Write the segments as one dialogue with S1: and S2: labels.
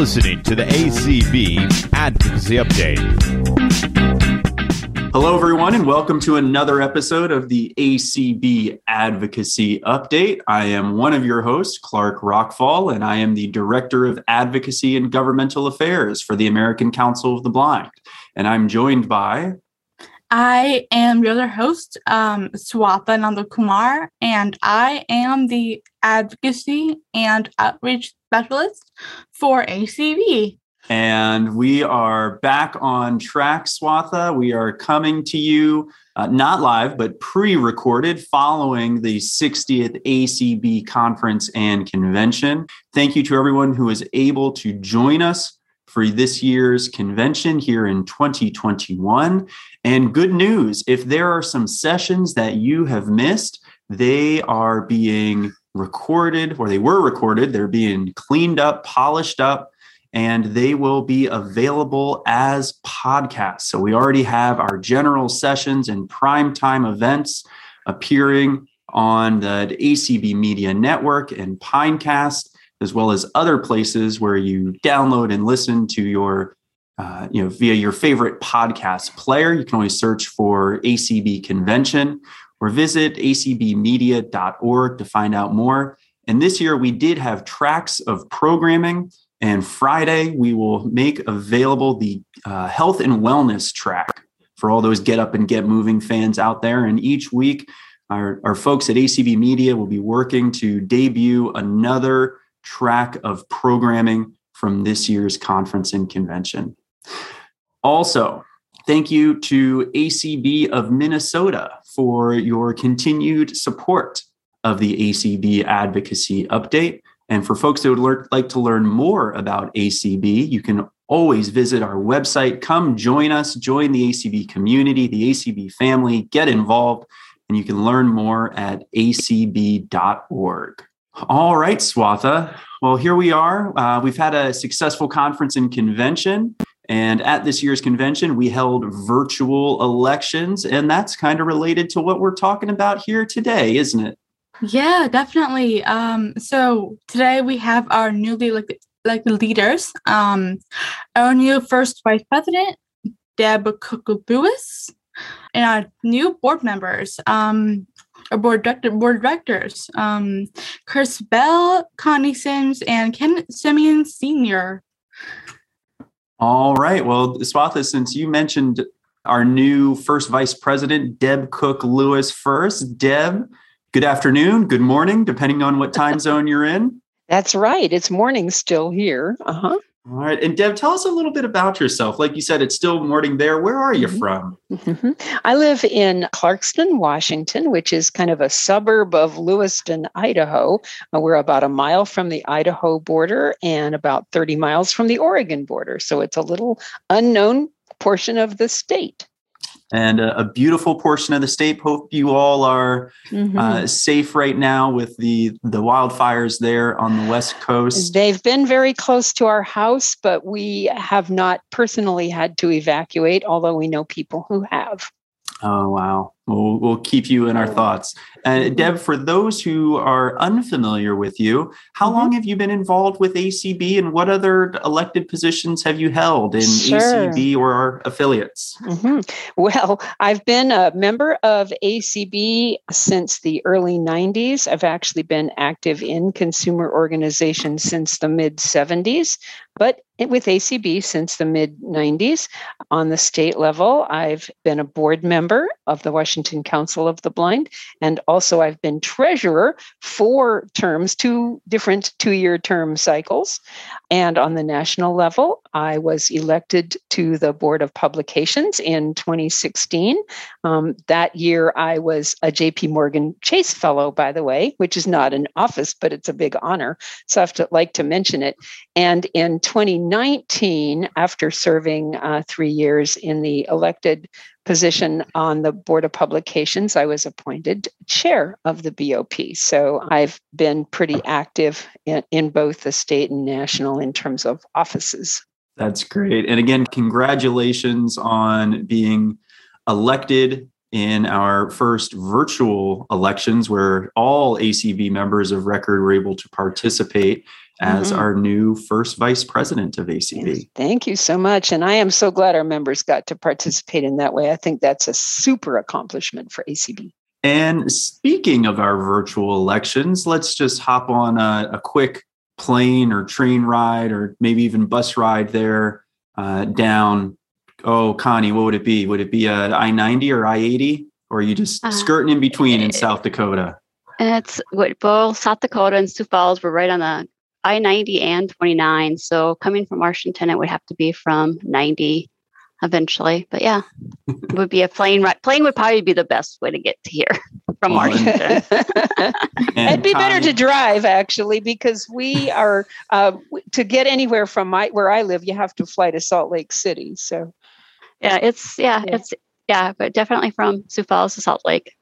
S1: listening to the ACB Advocacy Update.
S2: Hello, everyone, and welcome to another episode of the ACB Advocacy Update. I am one of your hosts, Clark Rachfal, and I am the Director of Advocacy and Governmental Affairs for the American Council of the Blind. And I'm joined by
S3: I am your other host, um, Swatha Nandakumar, and I am the advocacy and outreach specialist for ACB.
S2: And we are back on track, Swatha. We are coming to you uh, not live, but pre recorded following the 60th ACB conference and convention. Thank you to everyone who was able to join us for this year's convention here in 2021. And good news if there are some sessions that you have missed, they are being recorded or they were recorded. They're being cleaned up, polished up, and they will be available as podcasts. So we already have our general sessions and primetime events appearing on the ACB Media Network and Pinecast as well as other places where you download and listen to your uh, you know via your favorite podcast player you can always search for acb convention or visit acbmedia.org to find out more and this year we did have tracks of programming and friday we will make available the uh, health and wellness track for all those get up and get moving fans out there and each week our, our folks at acb media will be working to debut another track of programming from this year's conference and convention. Also, thank you to ACB of Minnesota for your continued support of the ACB advocacy update. And for folks that would learn, like to learn more about ACB, you can always visit our website. Come join us, join the ACB community, the ACB family, get involved, and you can learn more at acb.org. All right, Swatha. Well, here we are. Uh, we've had a successful conference and convention. And at this year's convention, we held virtual elections. And that's kind of related to what we're talking about here today, isn't it?
S3: Yeah, definitely. Um, so today we have our newly elected, elected leaders. Um, our new first vice president, Deb Cook Lewis, and our new board members, um, or board director, board directors, um, Chris Bell, Connie Sims, and Ken Semien Sr.
S2: All right. Well, Swatha, since you mentioned our new first vice president, Deb Cook Lewis, first. Deb, good afternoon, good morning, depending on what time zone you're in.
S4: That's right. It's morning still here. Uh huh.
S2: All right. And Deb, tell us a little bit about yourself. Like you said, it's still morning there. Where are you mm-hmm. from?
S4: Mm-hmm. I live in Clarkston, Washington, which is kind of a suburb of Lewiston, Idaho. Uh, we're about a mile from the Idaho border and about 30 miles from the Oregon border. So it's a little unknown portion of the state
S2: and a, a, beautiful portion of the state. Hope you all are mm-hmm. uh, safe right now with the the wildfires there on the west coast.
S4: They've been very close to our house, but we have not personally had to evacuate. Although we know people who have.
S2: Oh wow! We'll, we'll keep you in our thoughts. And mm-hmm. Deb, for those who are unfamiliar with you, how mm-hmm. long have you been involved with ACB and what other elected positions have you held in sure. ACB or our affiliates?
S4: Mm-hmm. Well, I've been a member of ACB since the early 90s. I've actually been active in consumer organizations since the mid 70s, but with ACB since the mid 90s. On the state level, I've been a board member of the Washington Washington Council of the Blind. And also, I've been treasurer for terms, two different two year term cycles. And on the national level, I was elected to the Board of Publications in 2016. Um, that year, I was a JP Morgan Chase Fellow, by the way, which is not an office, but it's a big honor. So I have to like to mention it. And in 2019, after serving uh, three years in the elected position on the Board of Publications, I was appointed chair of the BOP. So I've been pretty active in, in, both the state and national in terms of offices.
S2: That's great. And again, congratulations on being elected in our first virtual elections where all ACB members of record were able to participate. As mm-hmm. our new first vice president of ACB. Yes,
S4: thank you so much. And I am so glad our members got to participate in that way. I think that's a super accomplishment for ACB.
S2: And speaking of our virtual elections, let's just hop on a, a quick plane or train ride or maybe even bus ride there uh, down. Oh, Connie, what would it be? Would it be a I 90 or I 80? Or are you just uh, skirting in between in South Dakota?
S5: It's what both South Dakota and Sioux Falls were right on the I 90 and 29. So coming from Washington, it would have to be from 90 eventually. But yeah, it would be a plane ride. Plane would probably be the best way to get to here from Washington.
S4: It'd be better to drive actually because we are uh, to get anywhere from my where I live, you have to fly to Salt Lake City. So
S5: yeah, it's yeah, yeah. it's yeah, but definitely from Sioux Falls to Salt Lake.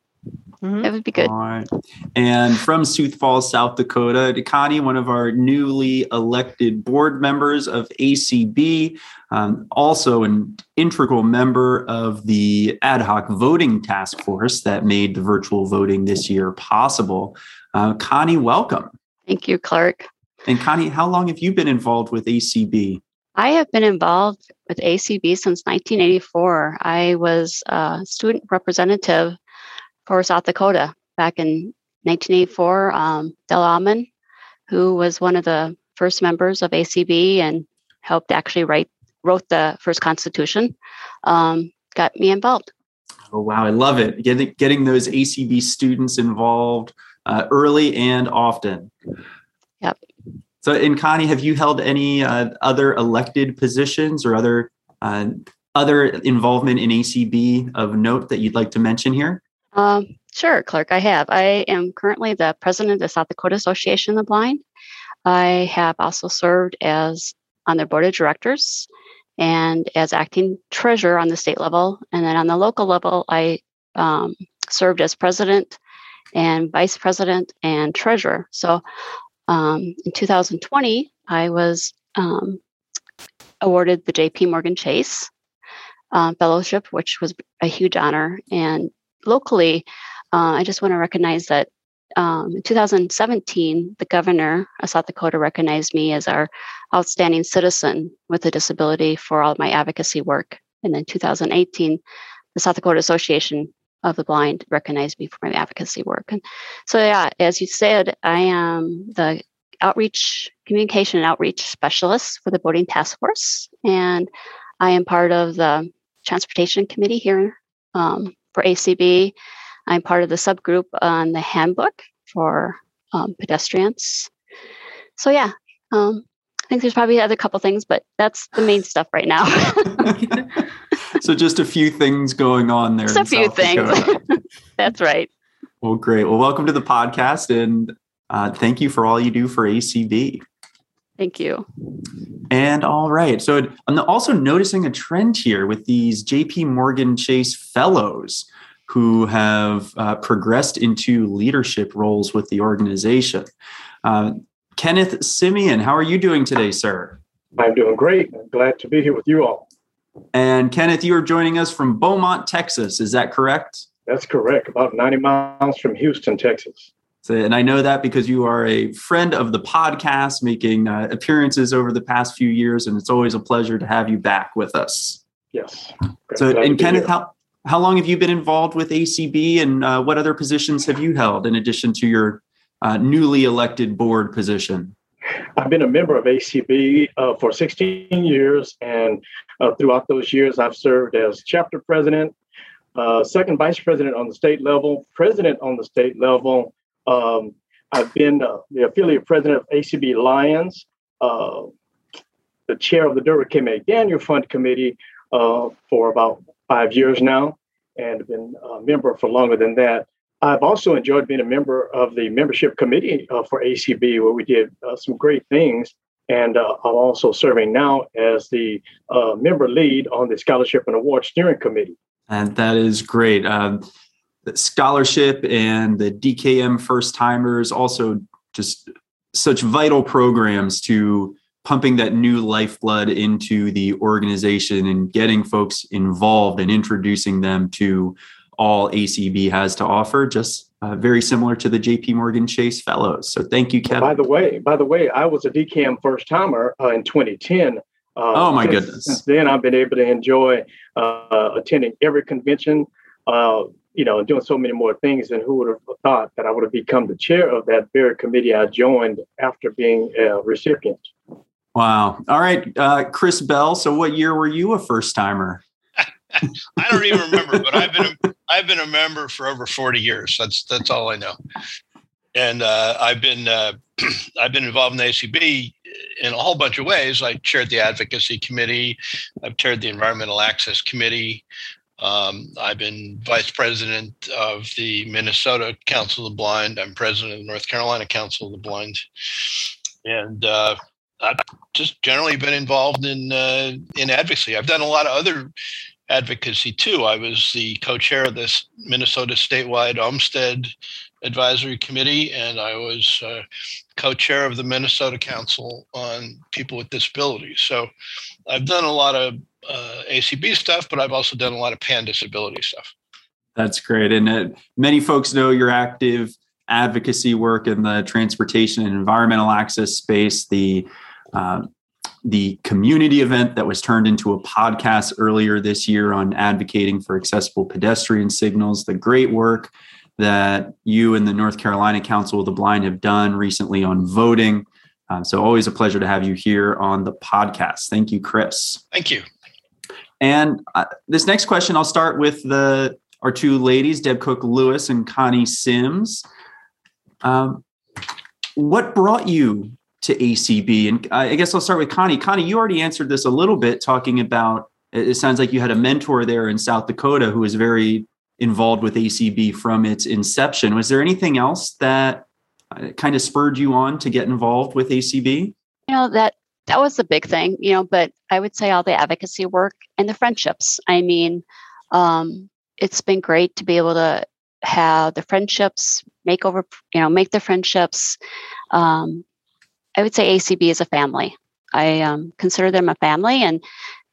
S5: Mm-hmm. That would be good.
S2: All right. And from Sioux Falls, South Dakota, Connie, one of our newly elected board members of ACB, um, also an integral member of the ad hoc voting task force that made the virtual voting this year possible. Uh, Connie, welcome.
S5: Thank you, Clark.
S2: And Connie, how long have you been involved with ACB?
S5: I have been involved with ACB since 1984. I was a student representative for South Dakota back in 1984. Um, Del Alman, who was one of the first members of ACB and helped actually write wrote the first constitution, um, got me involved.
S2: Oh wow, I love it! Getting getting those ACB students involved uh, early and often.
S5: Yep.
S2: So, in Connie, have you held any uh, other elected positions or other uh, other involvement in ACB of note that you'd like to mention here?
S5: Um, sure, Clark, I have. I am currently the president of the South Dakota Association of the Blind. I have also served as on their board of directors and as acting treasurer on the state level. And then on the local level, I um, served as president and vice president and treasurer. So um, in 2020, I was um, awarded the JP Morgan Chase uh, Fellowship, which was a huge honor. And locally, uh, I just want to recognize that um, in 2017, the governor of South Dakota recognized me as our outstanding citizen with a disability for all my advocacy work. And then 2018, the South Dakota Association of the Blind recognized me for my advocacy work. And so, yeah, as you said, I am the outreach, communication and outreach specialist for the voting task force. And I am part of the transportation committee here um, for ACB. I'm part of the subgroup on the handbook for um, pedestrians. So yeah, um, I think there's probably other couple things, but that's the main stuff right now.
S2: so just a few things going on there.
S5: Just a few South things. that's right.
S2: Well, great. Well, welcome to the podcast, and uh, thank you for all you do for ACB.
S5: Thank you.
S2: And all right. So I'm also noticing a trend here with these JP Morgan Chase fellows who have uh, progressed into leadership roles with the organization. Uh, Kenneth Semien, how are you doing today, sir?
S6: I'm doing great. I'm glad to be here with you all.
S2: And Kenneth, you are joining us from Beaumont, Texas. Is that correct?
S6: That's correct. About 90 miles from Houston, Texas.
S2: So, and I know that because you are a friend of the podcast, making uh, appearances over the past few years, and it's always a pleasure to have you back with us.
S6: Yes.
S2: So, and Kenneth, how how long have you been involved with ACB, and uh, what other positions have you held in addition to your uh, newly elected board position?
S6: I've been a member of ACB uh, for 16 years, and uh, throughout those years, I've served as chapter president, uh, second vice president on the state level, president on the state level, um, I've been uh, the affiliate president of ACB Lions, uh, the chair of the Durward K. McDaniel Fund Committee uh, for about five years now, and been a member for longer than that. I've also enjoyed being a member of the membership committee uh, for ACB, where we did uh, some great things. And uh, I'm also serving now as the member lead on the Scholarship and Award Steering Committee.
S2: And that is great. Um, scholarship and the DKM first timers, also just such vital programs to pumping that new lifeblood into the organization and getting folks involved and introducing them to all ACB has to offer, just uh, very similar to the JP Morgan Chase Fellows. So thank you, Kevin.
S6: By the way, by the way, I was a DKM first timer uh, in 2010. Uh,
S2: oh my
S6: since,
S2: goodness!
S6: Since then, I've been able to enjoy uh, attending every convention, uh, you know, doing so many more things. And who would have thought that I would have become the chair of that very committee I joined after being a recipient?
S2: Wow! All right, uh, Chris Bell. So, what year were you a first timer?
S7: I don't even remember, but I've been a, I've been a member for over forty years. That's that's all I know. And uh, I've been uh, I've been involved in the ACB in a whole bunch of ways. I chaired the advocacy committee. I've chaired the environmental access committee. Um, I've been vice president of the Minnesota Council of the Blind. I'm president of the North Carolina Council of the Blind, and uh, I've just generally been involved in uh, in advocacy. I've done a lot of other advocacy too. I was the co-chair of this Minnesota statewide Olmsted Advisory Committee, and I was uh, co-chair of the Minnesota Council on People with Disabilities. So I've done a lot of uh, ACB stuff, but I've also done a lot of pan disability stuff.
S2: That's great, and uh, many folks know your active advocacy work in the transportation and environmental access space. The uh, the community event that was turned into a podcast earlier this year on advocating for accessible pedestrian signals, the great work that you and the North Carolina Council of the Blind have done recently on voting. Um, so, always a pleasure to have you here on the podcast. Thank you, Chris.
S7: Thank you.
S2: And uh, this next question, I'll start with the our two ladies, Deb Cook Lewis and Connie Sims. Um, what brought you to ACB? And I guess I'll start with Connie. Connie, you already answered this a little bit, talking about it sounds like you had a mentor there in South Dakota who was very involved with ACB from its inception. Was there anything else that uh, kind of spurred you on to get involved with ACB?
S5: You know, that that was the big thing, you know, but I would say all the advocacy work and the friendships. I mean, um, it's been great to be able to have the friendships make over, you know, make the friendships, um, I would say ACB is a family. I um, consider them a family, and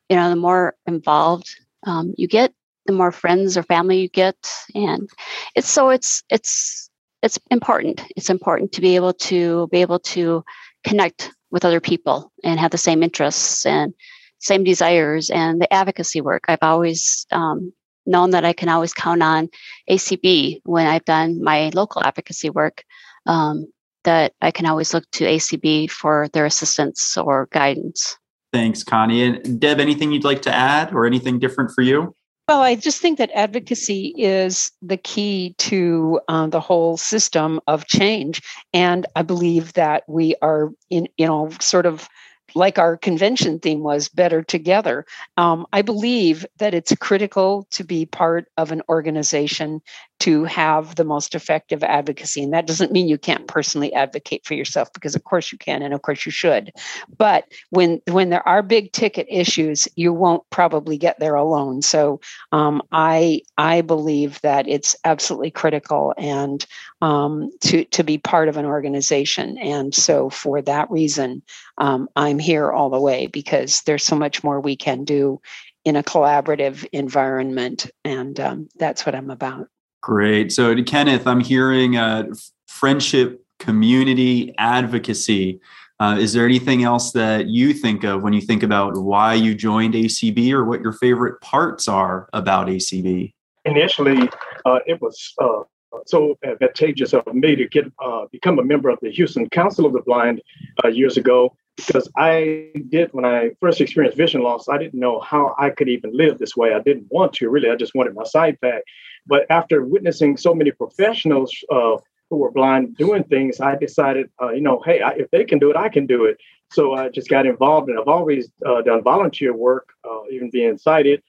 S5: you know, the more involved um, you get, the more friends or family you get, and it's so it's it's it's important. It's important to be able to be able to connect with other people and have the same interests and same desires and the advocacy work. I've always um, known that I can always count on ACB when I've done my local advocacy work. Um, that I can always look to ACB for their assistance or guidance.
S2: Thanks, Connie. And Deb, anything you'd like to add or anything different for you?
S4: Well, I just think that advocacy is the key to uh, the whole system of change. And I believe that we are in, you know, sort of like our convention theme was better together. Um, I believe that it's critical to be part of an organization to have the most effective advocacy. And that doesn't mean you can't personally advocate for yourself, because of course you can, and of course you should. But when when there are big ticket issues, you won't probably get there alone. So um, I I believe that it's absolutely critical and um, to to be part of an organization. And so for that reason, um, I'm here all the way because there's so much more we can do in a collaborative environment, and um, that's what I'm about.
S2: Great. So, Kenneth, I'm hearing uh, friendship, community, advocacy. Uh, is there anything else that you think of when you think about why you joined ACB or what your favorite parts are about ACB?
S6: Initially, uh, it was uh, so advantageous of me to get uh, become a member of the Houston Council of the Blind uh, years ago because I did when I first experienced vision loss. I didn't know how I could even live this way. I didn't want to really. I just wanted my sight back. But after witnessing so many professionals uh, who were blind doing things, I decided, uh, you know, hey, I, if they can do it, I can do it. So I just got involved, and I've always uh, done volunteer work, uh, even being sighted.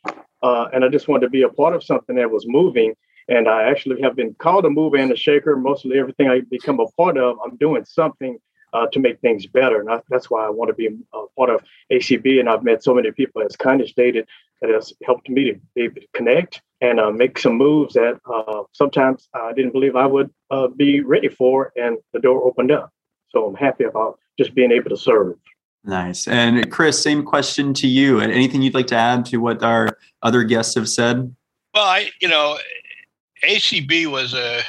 S6: Uh, and I just wanted to be a part of something that was moving. And I actually have been called a mover and a shaker. Mostly everything I become a part of, I'm doing something uh, to make things better. And I, that's why I want to be a part of ACB. And I've met so many people, as Connie stated, that has helped me to be able to connect and uh, make some moves that uh, sometimes I didn't believe I would uh, be ready for, and the door opened up. So I'm happy about just being able to serve.
S2: Nice. And Chris, same question to you. And anything you'd like to add to what our other guests have said?
S7: Well, I, you know, ACB was a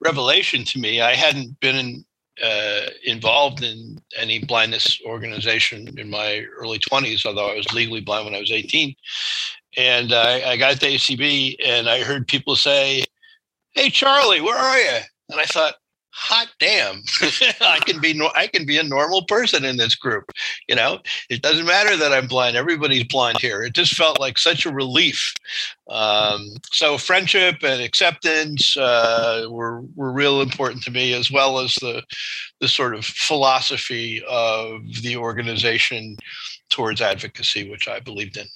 S7: revelation to me. I hadn't been in, uh, involved in any blindness organization in my early 20s, although I was legally blind when I was 18. And I, I got to ACB and I heard people say, Hey, Charlie, where are you? And I thought, hot damn i can be no, i can be a normal person in this group you know? It doesn't matter that i'm blind everybody's blind here. It just felt like such a relief. Um, so friendship and acceptance uh, were were real important to me as well as the the sort of philosophy of the organization towards advocacy which i believed in.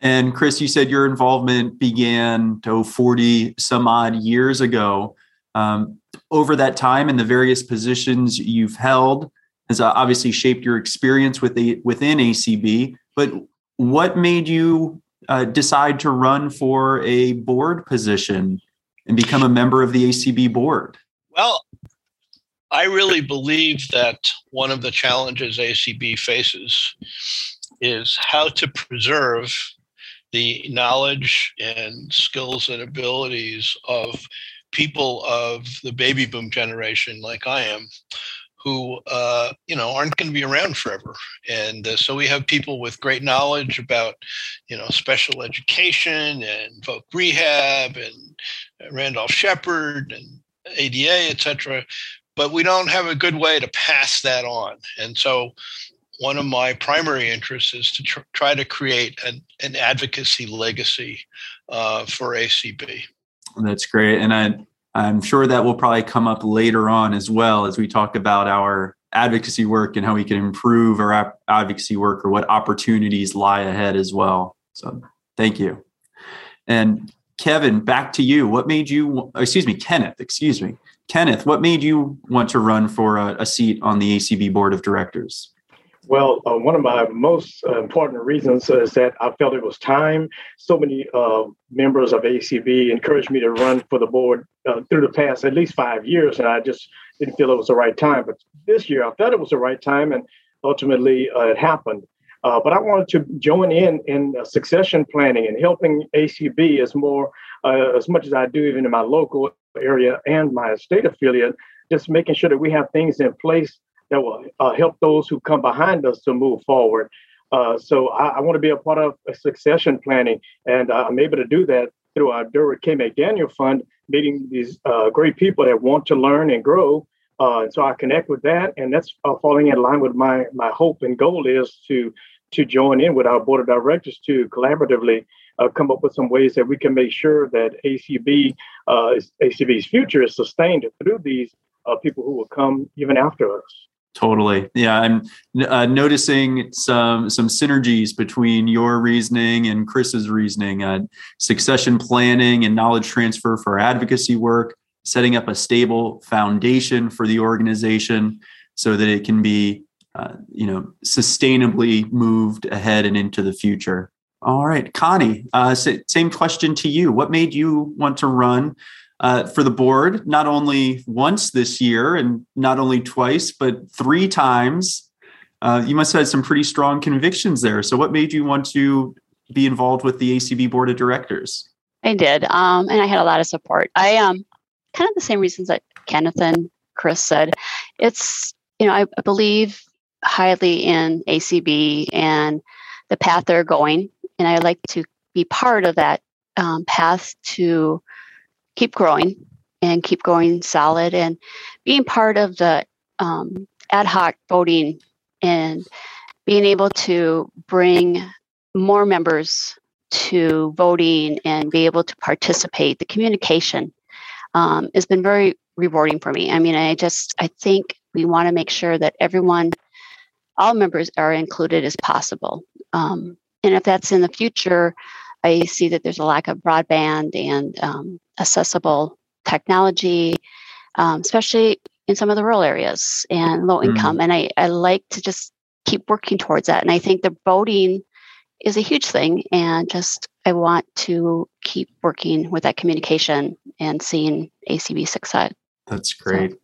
S2: And chris you said your involvement began oh, 40 some odd years ago um, over that time and the various positions you've held has uh, obviously shaped your experience with the, within ACB. But what made you uh, decide to run for a board position and become a member of the ACB board?
S7: Well, I really believe that one of the challenges ACB faces is how to preserve the knowledge and skills and abilities of people of the baby boom generation, like I am, who uh, you know aren't going to be around forever, and uh, so we have people with great knowledge about you know special education and voc rehab and Randolph Sheppard and ADA, etc. But we don't have a good way to pass that on, and so one of my primary interests is to tr- try to create an, an advocacy legacy uh, for ACB.
S2: That's great. And I, I'm sure that will probably come up later on as well as we talk about our advocacy work and how we can improve our advocacy work or what opportunities lie ahead as well. So thank you. And Kevin, back to you. What made you, excuse me, Kenneth, excuse me. Kenneth, what made you want to run for a, a seat on the ACB board of directors?
S6: Well, uh, one of my most uh, important reasons is that I felt it was time. So many uh, members of ACB encouraged me to run for the board uh, through the past at least five years, and I just didn't feel it was the right time. But this year, I felt it was the right time, and ultimately uh, it happened. But I wanted to join in in succession planning and helping ACB as more as much as I do, even in my local area and my state affiliate, just making sure that we have things in place that will uh, help those who come behind us to move forward. Uh, so I, I want to be a part of succession planning, and uh, I'm able to do that through our Durward K. McDaniel Fund, meeting these uh, great people that want to learn and grow. Uh, and so I connect with that, and that's uh, falling in line with my my hope and goal is to to join in with our board of directors to collaboratively come up with some ways that we can make sure that ACB ACB's future is sustained through these people who will come even after us.
S2: Totally. Yeah, I'm uh, noticing some some synergies between your reasoning and Chris's reasoning. Uh, succession planning and knowledge transfer for advocacy work, setting up a stable foundation for the organization so that it can be, uh, you know, sustainably moved ahead and into the future. All right, Connie. Uh, same question to you. What made you want to run uh, for the board, not only once this year and not only twice, but three times. Uh, you must have had some pretty strong convictions there. So, what made you want to be involved with the ACB board of directors?
S5: I did, um, and I had a lot of support. I um, kind of the same reasons that Kenneth and Chris said. It's you know I, I believe highly in ACB and the path they're going, and I like to be part of that um, path to keep growing and keep going solid and being part of the um, ad hoc voting and being able to bring more members to voting and be able to participate. The communication um, has been very rewarding for me. I mean i just i think we want to make sure that everyone all members are included as possible. Um, and if that's in the future I see that there's a lack of broadband and um, accessible technology, um, especially in some of the rural areas and low mm-hmm. income. Mm. And I, I like to just keep working towards that. And I think the voting is a huge thing. And just I want to keep working with that communication and seeing ACB succeed.
S2: That's great. So.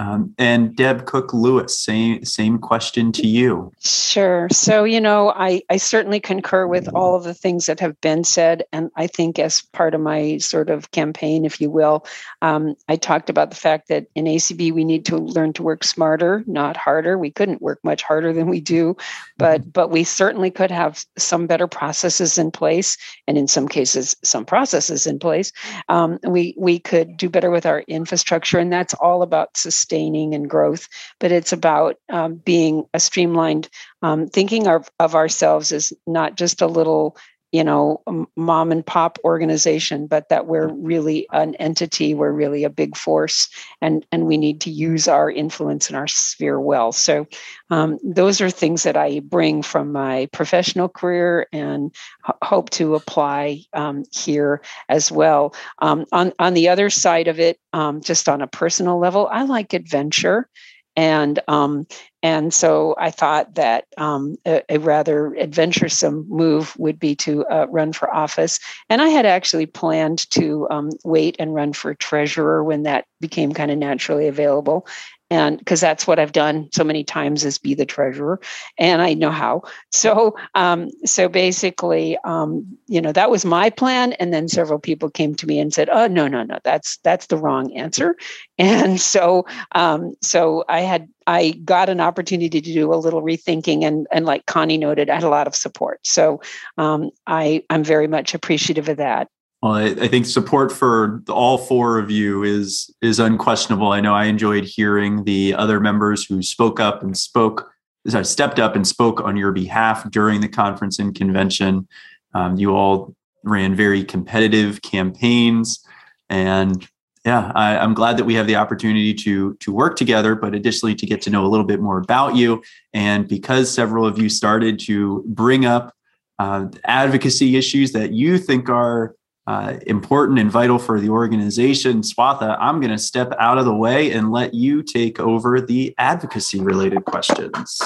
S2: Um, and Deb Cook Lewis, same same question to you.
S4: Sure. So you know, I I certainly concur with all of the things that have been said, and I think as part of my sort of campaign, if you will, um, I talked about the fact that in ACB we need to learn to work smarter, not harder. We couldn't work much harder than we do, but mm-hmm. but we certainly could have some better processes in place, and in some cases, some processes in place. Um, we we could do better with our infrastructure, and that's all about sustaining and growth. But it's about um, being a streamlined, um, thinking of, of ourselves as not just a little you know mom and pop organization but that we're really an entity we're really a big force and and we need to use our influence in our sphere well. So um, those are things that i bring from my professional career and h- hope to apply um, here as well. Um, on on the other side of it um, just on a personal level i like adventure and um, and so I thought that um, a, a, rather adventuresome move would be to uh, run for office. And I had actually planned to um, wait and run for treasurer when that became kind of naturally available and because that's what I've done so many times is be the treasurer, and I know how. So, um, so basically, um, you know, that was my plan, and then several people came to me and said, "Oh, no, no, no, that's that's the wrong answer," and so, um, so I had I got an opportunity to do a little rethinking, and and like Connie noted, I had a lot of support. So, um, I I'm very much appreciative of that.
S2: Well, I, I, think support for all four of you is is unquestionable. I know I enjoyed hearing the other members who spoke up and spoke, sorry, stepped up and spoke on your behalf during the conference and convention. Um, you all ran very competitive campaigns, and yeah, I, I'm glad that we have the opportunity to to work together, but additionally to get to know a little bit more about you. And because several of you started to bring up uh, advocacy issues that you think are uh, important and vital for the organization. Swatha, I'm going to step out of the way and let you take over the advocacy related questions.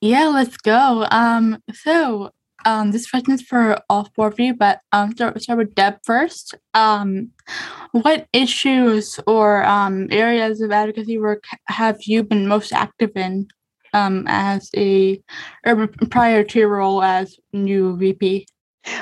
S3: Yeah, let's go. Um, so um, this question is for all four of you, but um, start, start with Deb first. Um, what issues or um, areas of advocacy work have you been most active in um, as a or prior to your role as new VP?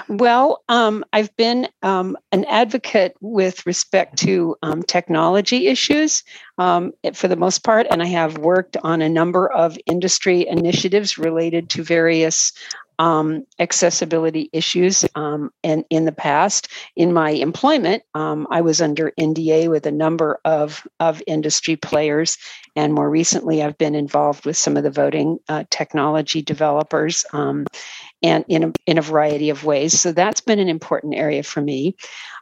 S4: Well, um, I've been um, an advocate with respect to um, technology issues um, for the most part, and I have worked on a number of industry initiatives related to various um, accessibility issues um, and in the past. In my employment um, i was under nda with a number of, of industry players and more recently i've been involved with some of the voting uh, technology developers um, and in a, in a variety of ways. So that's been an important area for me.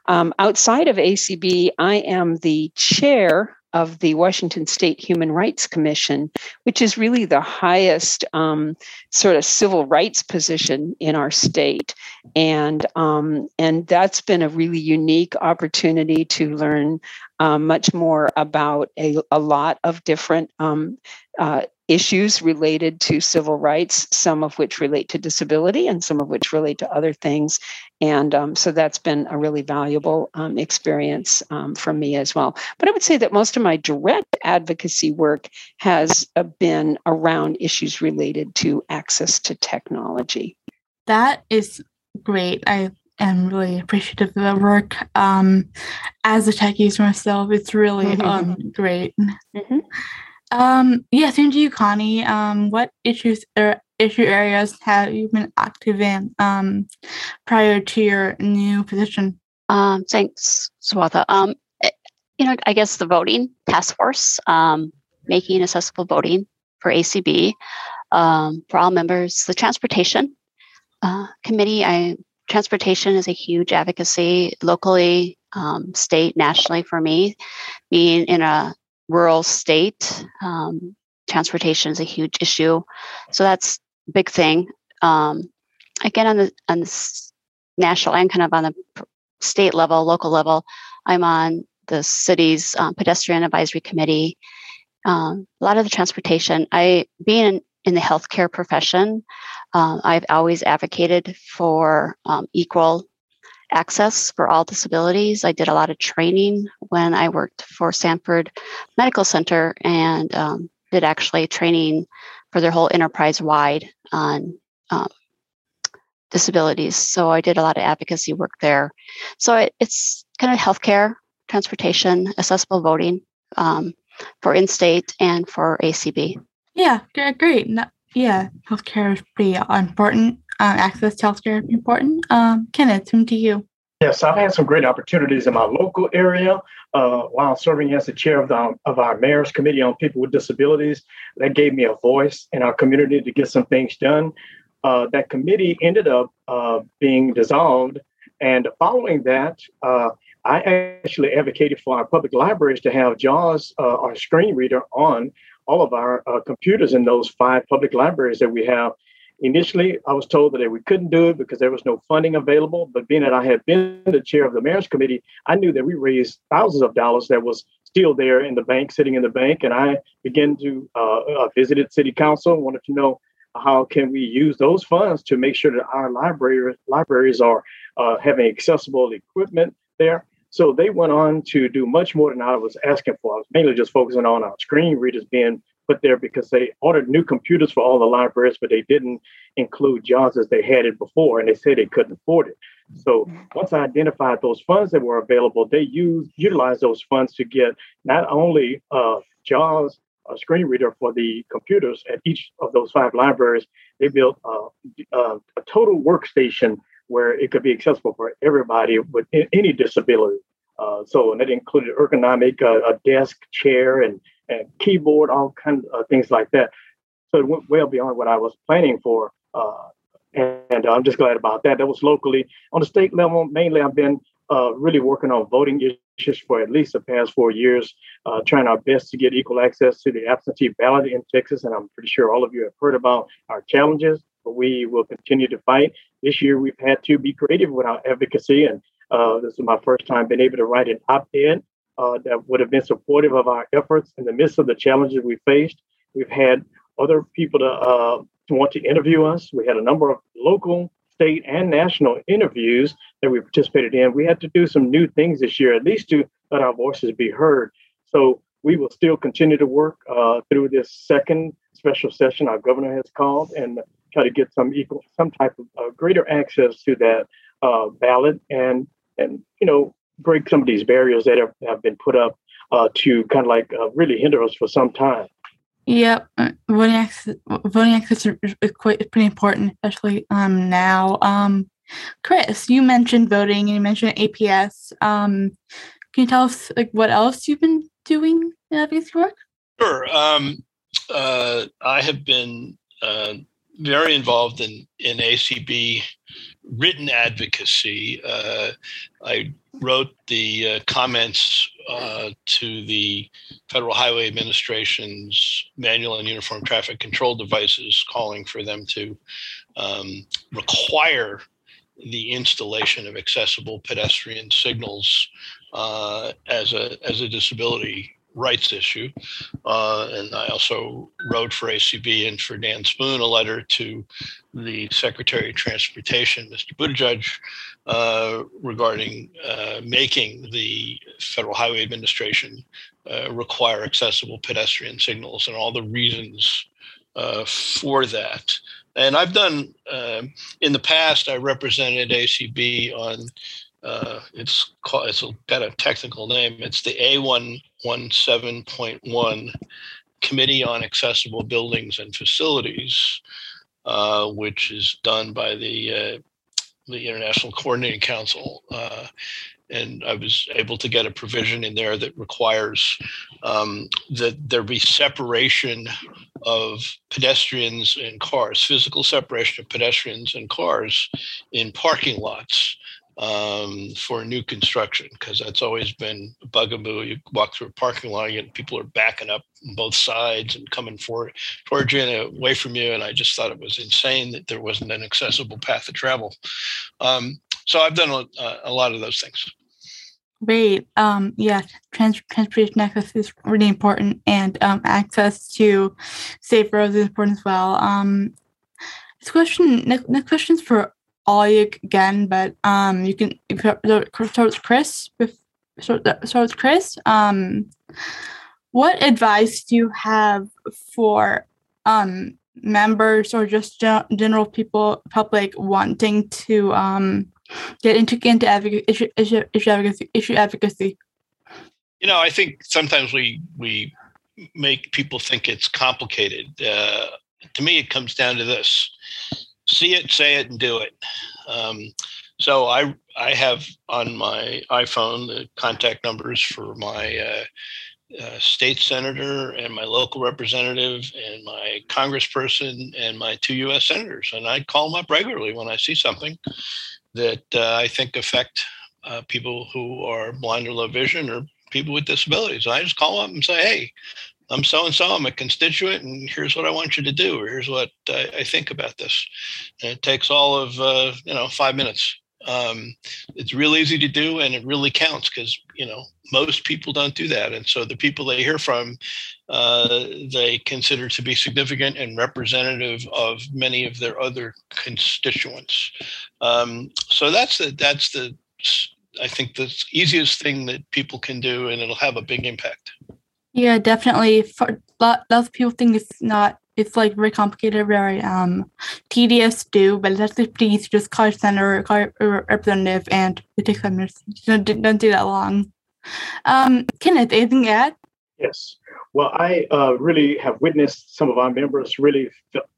S4: Um, outside of ACB, I am the chair of the Washington State Human Rights Commission, which is really the highest um, sort of civil rights position in our state, and um, and that's been a really unique opportunity to learn um, much more about a, a lot of different um, uh, issues related to civil rights, some of which relate to disability and some of which relate to other things. And um, so that's been a really valuable um, experience um, for me as well. But I would say that most of my direct advocacy work has uh, been around issues related to access to technology.
S3: That is great. I am really appreciative of the work. Um, as a tech user myself, it's really um, great. Mm-hmm. Um, yeah, thank you, Connie. Um, what issues or issue areas have you been active in um, prior to your new position?
S5: Um, thanks, Swatha. Um, eh, you know, I guess the voting task force, um, making accessible voting for ACB um, for all members. The transportation uh, committee, I transportation is a huge advocacy locally, um, state, nationally for me. Being in a rural state. Um, transportation is a huge issue, so that's big thing. Um, again, on the on the national and kind of on the state level, local level, I'm on the city's um, pedestrian advisory committee. Um, a lot of the transportation. I being in, in the healthcare profession, um, I've always advocated for um, equal access for all disabilities. I did a lot of training when I worked for Sanford Medical Center and um, did actually training for their whole enterprise wide on um, disabilities. So I did a lot of advocacy work there. So it, it's kind of healthcare, transportation, accessible voting um, for in-state and for ACB.
S3: Yeah, great. No, yeah, healthcare is pretty important. Uh, access to healthcare is important. Um, Kenneth, come to you.
S6: Yes, I've had some great opportunities in my local area uh, while serving as the chair of, the, of our mayor's committee on people with disabilities. That gave me a voice in our community to get some things done. Uh, that committee ended up uh, being dissolved. And following that, uh, I actually advocated for our public libraries to have JAWS, uh, our screen reader, on all of our uh, computers in those five public libraries that we have. Initially, I was told that we couldn't do it because there was no funding available. But being that I had been the chair of the mayor's committee, I knew that we raised thousands of dollars that was still there in the bank, sitting in the bank. And I began to uh, uh, visited city council, wanted to know how can we use those funds to make sure that our library, libraries are uh, having accessible equipment there. So they went on to do much more than I was asking for. I was mainly just focusing on our screen readers being put there because they ordered new computers for all the libraries, but they didn't include JAWS as they had it before, and they said they couldn't afford it. So once I identified those funds that were available, they used utilized those funds to get not only uh, JAWS a screen reader for the computers at each of those five libraries. They built uh, uh, a total workstation where it could be accessible for everybody with any disability. Uh, so and that included ergonomic, uh, a desk, chair, and, and keyboard, all kinds of things like that. So it went well beyond what I was planning for. Uh, and, and I'm just glad about that. That was locally. On the state level, mainly I've been uh, really working on voting issues for at least the past four years, uh, trying our best to get equal access to the absentee ballot in Texas. And I'm pretty sure all of you have heard about our challenges, but we will continue to fight. This year, we've had to be creative with our advocacy. And uh, this is my first time being able to write an op ed uh, that would have been supportive of our efforts in the midst of the challenges we faced. We've had other people to, uh, to want to interview us. We had a number of local state and national interviews that we participated in, we had to do some new things this year, at least to let our voices be heard. So we will still continue to work uh, through this second special session our governor has called and try to get some equal, some type of uh, greater access to that uh, ballot and and you know break some of these barriers that have, have been put up uh, to kind of like uh, really hinder us for some time.
S3: Yep, uh, voting access, voting access is quite pretty important, especially um, now. Um, Chris, you mentioned voting and you mentioned APS. Um, can you tell us like what else you've been doing in advocacy work?
S7: Sure. Um, uh, I have been uh, very involved in in ACB written advocacy. Uh, I wrote the uh, comments uh, to the Federal Highway Administration's manual on uniform traffic control devices, calling for them to um, require the installation of accessible pedestrian signals uh, as a as a disability rights issue. Uh, and I also wrote for ACB and for Dan Spoone a letter to the Secretary of Transportation, Mr. Buttigieg, uh, regarding uh, making the Federal Highway Administration uh, require accessible pedestrian signals and all the reasons uh, for that. And I've done uh, in the past. I represented ACB on uh, it's called, it's got a technical name. It's the A117.1 Committee on Accessible Buildings and Facilities, uh, which is done by the uh, the International Coordinating Council. Uh, and I was able to get a provision in there that requires um, that there be separation of pedestrians and cars, physical separation of pedestrians and cars in parking lots um, for new construction because that's always been a bugaboo. You walk through a parking lot and people are backing up on both sides and coming for, towards you and away from you. And I just thought it was insane that there wasn't an accessible path of travel. Um, so I've done a, a, lot of those things.
S3: Great. Um, yeah, trans- transportation access is really important, and um, access to safe roads is important as well. Um, this question, next question is for Ollie again, but um, you can start with Chris. With, Start with Chris. Um, what advice do you have for um members or just general people public wanting to um get into into advocacy, issue, issue, issue advocacy issue advocacy?
S7: You know, I think sometimes we we make people think it's complicated. Uh, to me, it comes down to this: see it, say it, and do it. Um, so I I have on my iPhone the contact numbers for my uh, uh, state senator and my local representative and my congressperson and my two U.S. senators, and I call them up regularly when I see something that uh, I think affect uh, people who are blind or low vision or people with disabilities. I just call them up and say, "Hey, I'm so and so. I'm a constituent, and here's what I want you to do, or here's what I, I think about this." And it takes all of uh, you know five minutes. Um, it's real easy to do, and it really counts because you know most people don't do that, and so the people they hear from, uh, they consider to be significant and representative of many of their other constituents. Um, so that's the that's the I think the easiest thing that people can do, and it'll have a big impact.
S3: Yeah, definitely. For lot, lots of people think it's not. It's like very complicated, very um tedious to do, but it's actually pretty easy. Just call your senator, call your representative, and it takes five minutes. Don't, don't do that long. Um, Kenneth, anything to add?
S6: Yes. Well, I uh, really have witnessed some of our members really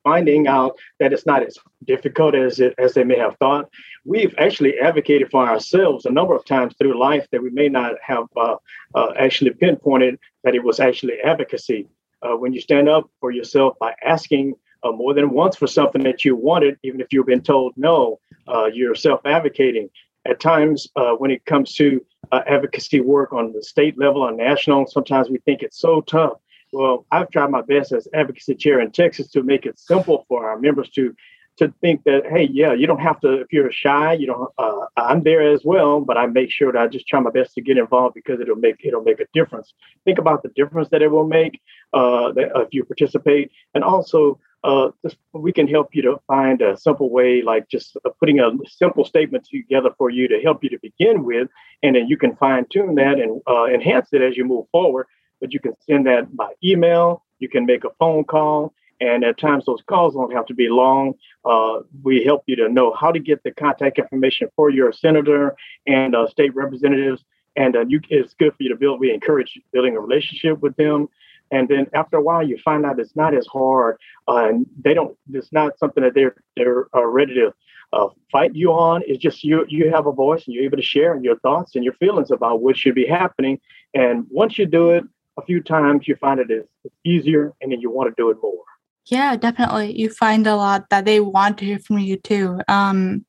S6: finding out that it's not as difficult as it, as they may have thought. We've actually advocated for ourselves a number of times through life that we may not have uh, uh, actually pinpointed that it was actually advocacy. Uh, when you stand up for yourself by asking uh, more than once for something that you wanted, even if you've been told no, uh, you're self advocating. At times, when it comes to uh, advocacy work on the state level or national. Sometimes we think it's so tough. Well, I've tried my best as advocacy chair in Texas to make it simple for our members to to think that hey, yeah, you don't have to if you're shy, you don't. Uh, I'm there as well, but I make sure that I just try my best to get involved because it'll make it'll make a difference. Think about the difference that it will make uh, that, if you participate, and also uh, we can help you to find a simple way, like just uh, putting a simple statement together for you to help you to begin with, and then you can fine tune that and uh, enhance it as you move forward. But you can send that by email, you can make a phone call, and at times those calls don't have to be long. Uh, we help you to know how to get the contact information for your senator and uh, state representatives. And uh, you, it's good for you to build. We encourage building a relationship with them and then after a while you find out it's not as hard uh, and they don't it's not something that they're they're uh, ready to uh, fight you on. It's just you you have a voice and you're able to share your thoughts and your feelings about what should be happening. And once you do it a few times you find it is easier and then you want to do it more.
S3: Yeah definitely. You find a lot that they want to hear from you too. Um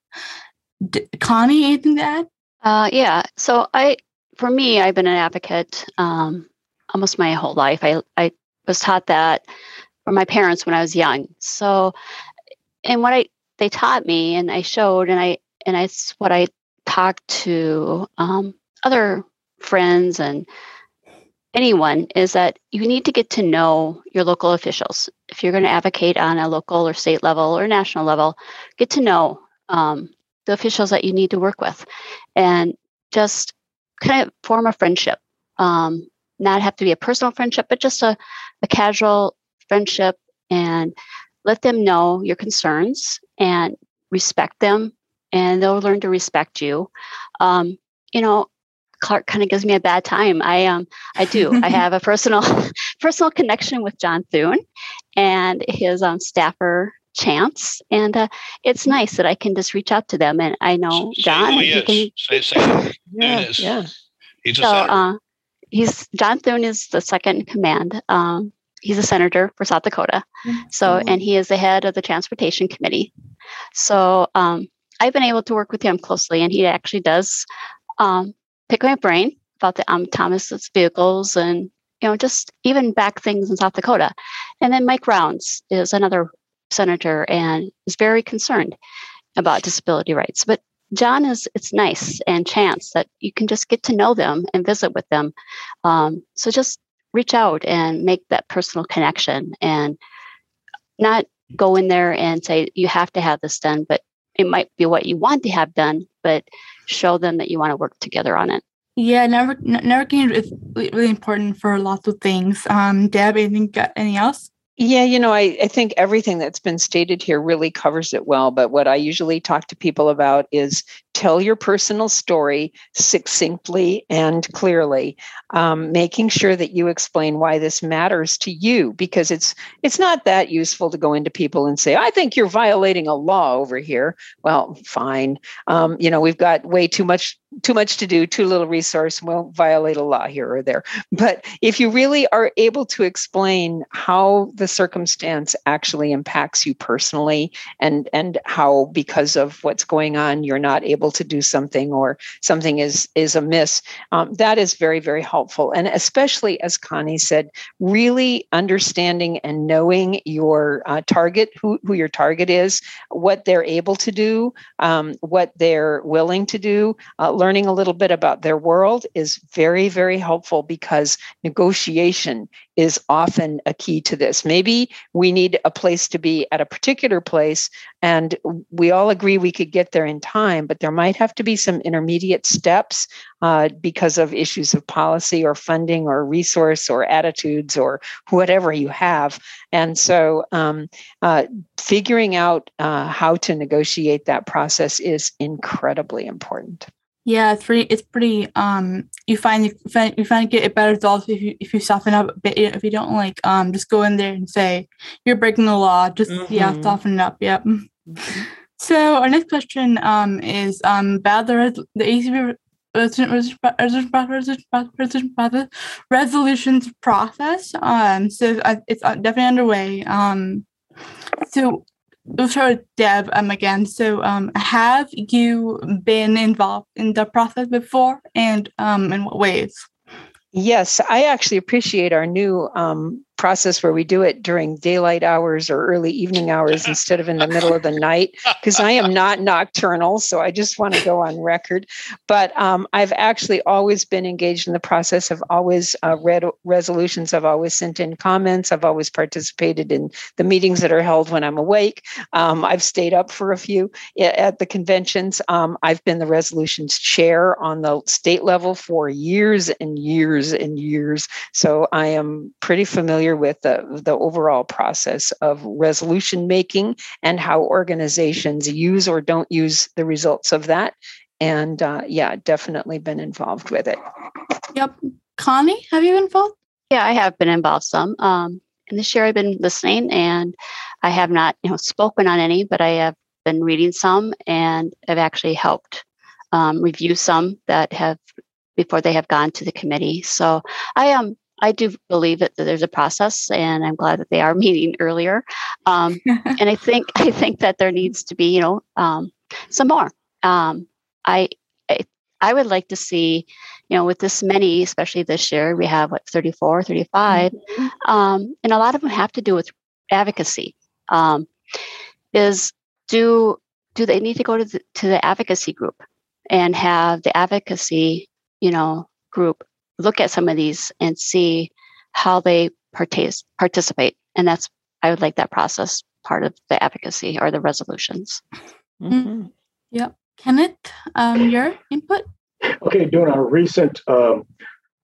S3: D- connie anything to add?
S5: Uh yeah. So i for me i've been an advocate um almost my whole life. I, I was taught that from my parents when I was young. So, and what I they taught me, and I showed, and I and it's what I talked to um, other friends and anyone is that you need to get to know your local officials. If you're going to advocate on a local or state level or national level, get to know um, the officials that you need to work with, and just kind of form a friendship. Um, not have to be a personal friendship, but just a, a casual friendship and let them know your concerns and respect them and they'll learn to respect you. Um, you know, Clark kind of gives me a bad time. I um I do. I have a personal personal connection with John Thune and his um, staffer Chance, and uh, it's nice that I can just reach out to them. And I know John.
S7: He can, say, say yeah, yeah. He's a so, uh,
S5: he's John Thune is the second in command. Um, he's a senator for South Dakota. Mm-hmm. So, and he is the head of the transportation committee. So, um, I've been able to work with him closely, and he actually does um, pick my brain about the um, autonomous vehicles and you know just even back things in South Dakota. And then Mike Rounds is another senator and is very concerned about disability rights. But John is it's nice and chance that you can just get to know them and visit with them. Um, so just reach out and make that personal connection and not go in there and say you have to have this done, but it might be what you want to have done, but show them that you want to work together on it.
S3: Yeah, never, networking is really important for lots of things. Um, Deb, anything, anything else?
S4: Yeah, you know, I, I think everything that's been stated here really covers it well. But what I usually talk to people about is tell your personal story succinctly and clearly um, making sure that you explain why this matters to you because it's it's not that useful to go into people and say i think you're violating a law over here. Well fine. Um, you know we've got way too much too much to do too little resource won't violate a law here or there. But if you really are able to explain how the circumstance actually impacts you personally and and how because of what's going on you're not able to do something or something is is amiss um, that is very very helpful. And especially as connie said really understanding and knowing your uh, target who, who your target is what they're able to do um, what they're willing to do. Uh, learning a little bit about their world is very very helpful because negotiation is often a key to this. Maybe we need a place to be at a particular place, and we all agree we could get there in time, but there might have to be some intermediate steps uh, because of issues of policy or funding or resource or attitudes or whatever you have. And so, um, uh, figuring out uh, how to negotiate that process is incredibly important.
S3: Yeah, it's pretty. It's pretty. Um, you find you find you find get a better results if you if you soften up a bit. If you don't like um, just go in there and say you're breaking the law. Just mm-hmm. yeah, soften it up. Yep. Mm-hmm. So our next question um is um about the res- the ACB resolutions process. Um, so it's uh, definitely underway. Um, so we'll start with Deb um, again. So, um, have you been involved in the process before, and um, in what ways?
S4: Yes, I actually appreciate our new um, process where we do it during daylight hours or early evening hours instead of in the middle of the night because I am not nocturnal. So I just want to go on record. But um, I've actually always been engaged in the process. I've always uh, read resolutions. I've always sent in comments. I've always participated in the meetings that are held when I'm awake. Um, I've stayed up for a few at the conventions. Um, I've been the resolutions chair on the state level for years and years and years. So I am pretty familiar familiar with the, the overall process of resolution making and how organizations use or don't use the results of that. And uh, yeah, definitely been involved with it.
S3: Yep. Connie, have you been involved?
S5: Yeah, I have been involved some. Um, and this year I've been listening and I have not, you know, spoken on any, but I have been reading some and have actually helped um, review some that have before they have gone to the committee. So I am um, I do believe that there's a process, and I'm glad that they are meeting earlier. Um, and I think I think that there needs to be, you know, um, some more. Um, I, I, I would like to see, you know, with this many, especially this year, we have what 34, 35, mm-hmm. Um, and a lot of them have to do with advocacy. Um, is do do they need to go to the, to the advocacy group and have the advocacy, you know, group look at some of these and see how they partic- participate. And that's, I would like that process part of the advocacy or the resolutions.
S3: Mm-hmm. mm-hmm. Yep. Kenneth, um, your input?
S6: Okay, during our recent um,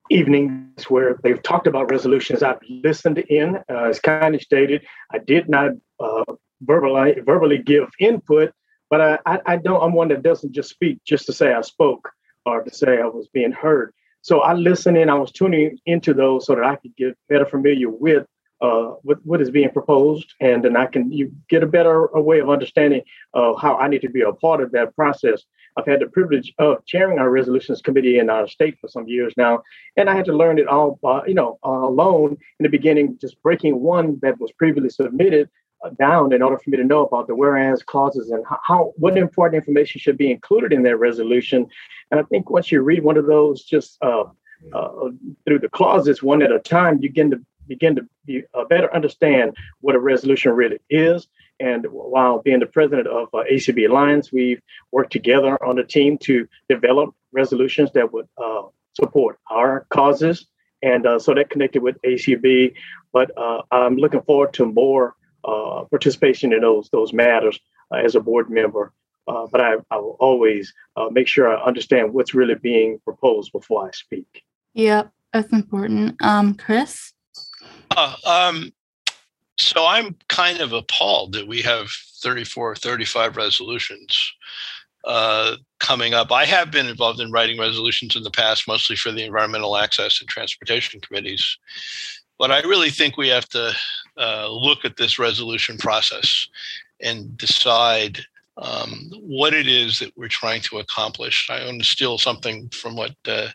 S6: evenings where they've talked about resolutions, I've listened in. Uh, as kindly stated, I did not uh, verbally verbally give input, but I, I, I, don't. I'm one that doesn't just speak just to say I spoke or to say I was being heard. So I listened in, I was tuning into those so that I could get better familiar with uh, what, what is being proposed, and then I can you get a better a way of understanding of how I need to be a part of that process. I've had the privilege of chairing our resolutions committee in our state for some years now, and I had to learn it all, uh, you know, uh, alone in the beginning, just breaking one that was previously submitted uh, down in order for me to know about the whereas clauses and how what important information should be included in that resolution. And I think once you read one of those, just uh, uh, through the clauses one at a time, you begin to begin to be, uh, better understand what a resolution really is. And while being the president of uh, ACB Alliance, we've worked together on a team to develop resolutions that would uh, support our causes. And so that connected with ACB. But I'm looking forward to more uh, participation in those those matters uh, as a board member uh, but I, I, will always uh, make sure I understand what's really being proposed before I speak.
S3: Yep, that's important. Um, Chris?
S7: Uh, um, so I'm kind of appalled that we have 34, 35 resolutions uh, coming up. I have been involved in writing resolutions in the past, mostly for the environmental access and transportation committees. But I really think we have to uh, look at this resolution process and decide um, what it is that we're trying to accomplish. I want to steal something from what uh,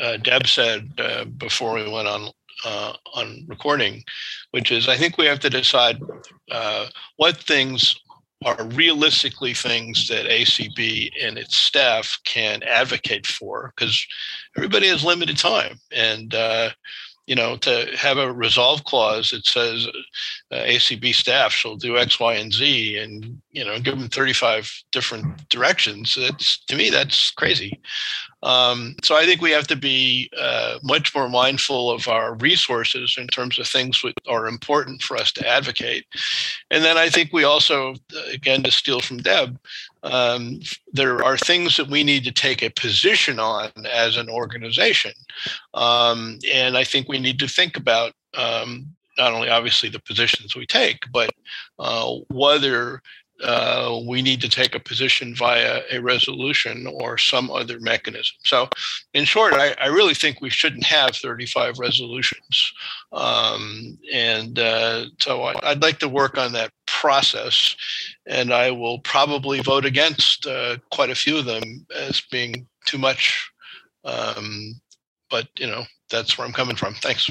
S7: uh, Deb said uh, before we went on uh, on recording, which is I think we have to decide uh, what things are realistically things that ACB and its staff can advocate for because everybody has limited time and you know, to have a resolve clause that says uh, ACB staff shall do X, Y, and Z, and you know, give them 35 different directions. That's to me, that's crazy. Um, so I think we have to be uh, much more mindful of our resources in terms of things that are important for us to advocate. And then I think we also, again, to steal from Deb, um, there are things that we need to take a position on as an organization. Um, and I think we need to think about um, not only obviously the positions we take, but uh, whether uh, we need to take a position via a resolution or some other mechanism. So, in short, I, I really think we shouldn't have 35 resolutions. Um, and uh, so I, would like to work on that process. And I will probably vote against uh, quite a few of them as being too much. Um, but, you know, that's where I'm coming from. Thanks.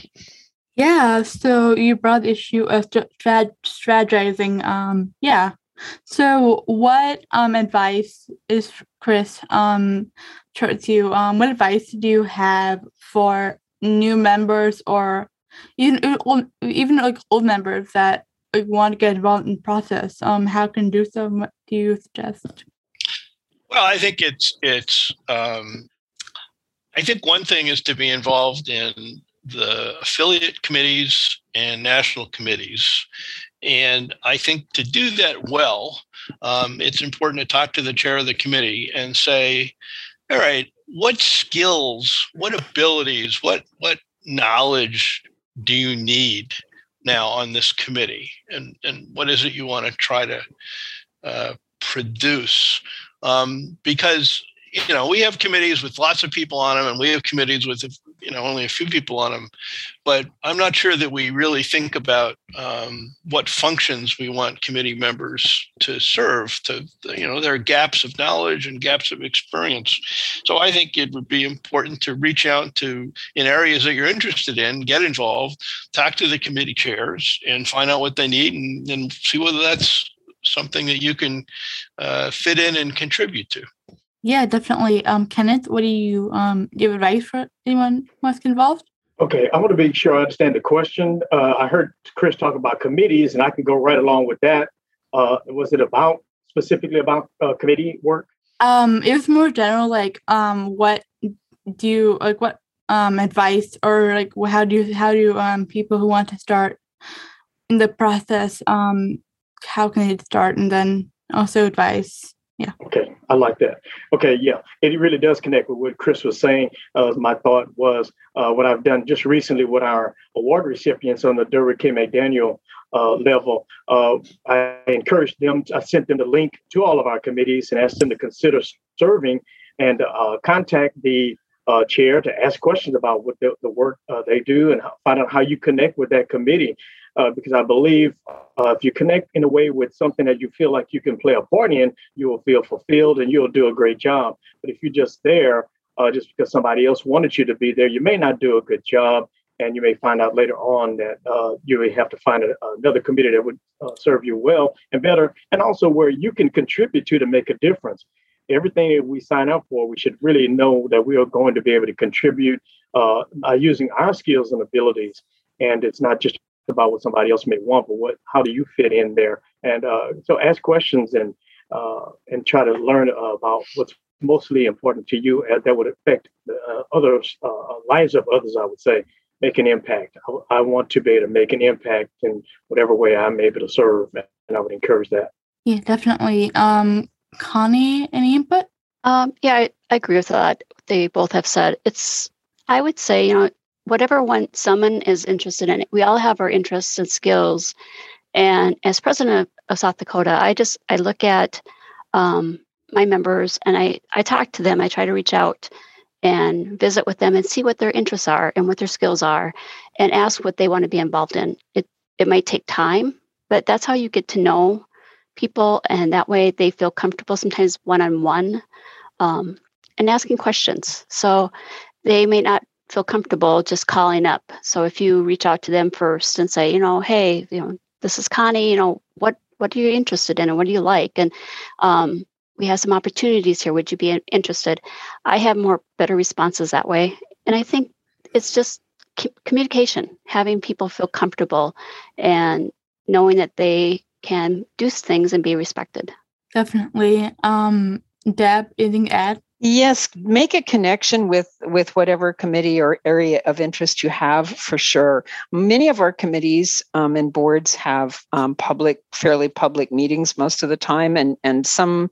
S3: Yeah, so you brought the issue of strategizing. Um, yeah, so, what um, advice is Chris um, towards you? Um, what advice do you have for new members or even even like old members that like, want to get involved in the process? Um, how can do so? What do you suggest?
S7: Well, I think it's it's. Um, I think one thing is to be involved in the affiliate committees and national committees and I think to do that well, um, it's important to talk to the chair of the committee and say, all right, what skills, what abilities, what what knowledge do you need now on this committee, and and what is it you want to try to uh, produce? Um, because you know we have committees with lots of people on them and we have committees with you know only a few people on them but i'm not sure that we really think about um, what functions we want committee members to serve to you know there are gaps of knowledge and gaps of experience. So i think it would be important to reach out to in areas that you're interested in get involved talk to the committee chairs and find out what they need and, see whether that's something that you can uh, fit in and contribute to
S3: yeah, definitely. Um, Kenneth, what do you um give advice for anyone who wants to get involved?
S6: Okay, I want to make sure I understand the question. Uh, I heard Chris talk about committees, and I can go right along with that. Uh, was it about specifically about uh, committee work?
S3: Um, it was more general, like um, what do you like? What um advice or like how do you how do um people who want to start in the process um how can they start and then also advice yeah.
S6: Okay, I like that. Okay, yeah, it really does connect with what Chris was saying. Uh, my thought was uh, what I've done just recently with our award recipients on the Durward K. McDaniel uh, level. Uh, I encouraged them, I sent them the link to all of our committees and asked them to consider serving and uh, contact the uh, chair to ask questions about what the, the work they do and find out how you connect with that committee uh, because I believe uh, if you connect in a way with something that you feel like you can play a part in, you will feel fulfilled and you'll do a great job. But if you're just there uh, just because somebody else wanted you to be there, you may not do a good job. And you may find out later on that uh, you may have to find a, another committee that would uh, serve you well and better, and also where you can contribute to to make a difference everything that we sign up for, we should really know that we are going to be able to contribute uh, by using our skills and abilities. And it's not just about what somebody else may want, but what how do you fit in there? And uh, so ask questions and uh, and try to learn about what's mostly important to you uh, that would affect uh, others uh, lives of others. I would say make an impact. I, I, want to be able to make an impact in whatever way I'm able to serve, and I would encourage that.
S3: Yeah, definitely. Um, Connie, any input?
S5: Um, yeah, I, I agree with that. They both have said it's. I would say you know whatever one someone is interested in. We all have our interests and skills, and as president of, of South Dakota, I just I look at um, my members and I I talk to them. I try to reach out and visit with them and see what their interests are and what their skills are, and ask what they want to be involved in. It it might take time, but that's how you get to know people, and that way they feel comfortable. Sometimes one on one, and asking questions. So they may not feel comfortable just calling up. So if you reach out to them first and say, you know, hey, you know, this is Connie. You know, what what are you interested in, and what do you like? And um, we have some opportunities here. Would you be interested? I have more better responses that way, and I think it's just communication, having people feel comfortable, and knowing that they can do things and be respected.
S3: Definitely. Um, Deb, anything to add?
S4: Yes, make a connection with with whatever committee or area of interest you have for sure. Many of our committees um, and boards have um, public, fairly public meetings most of the time, and and some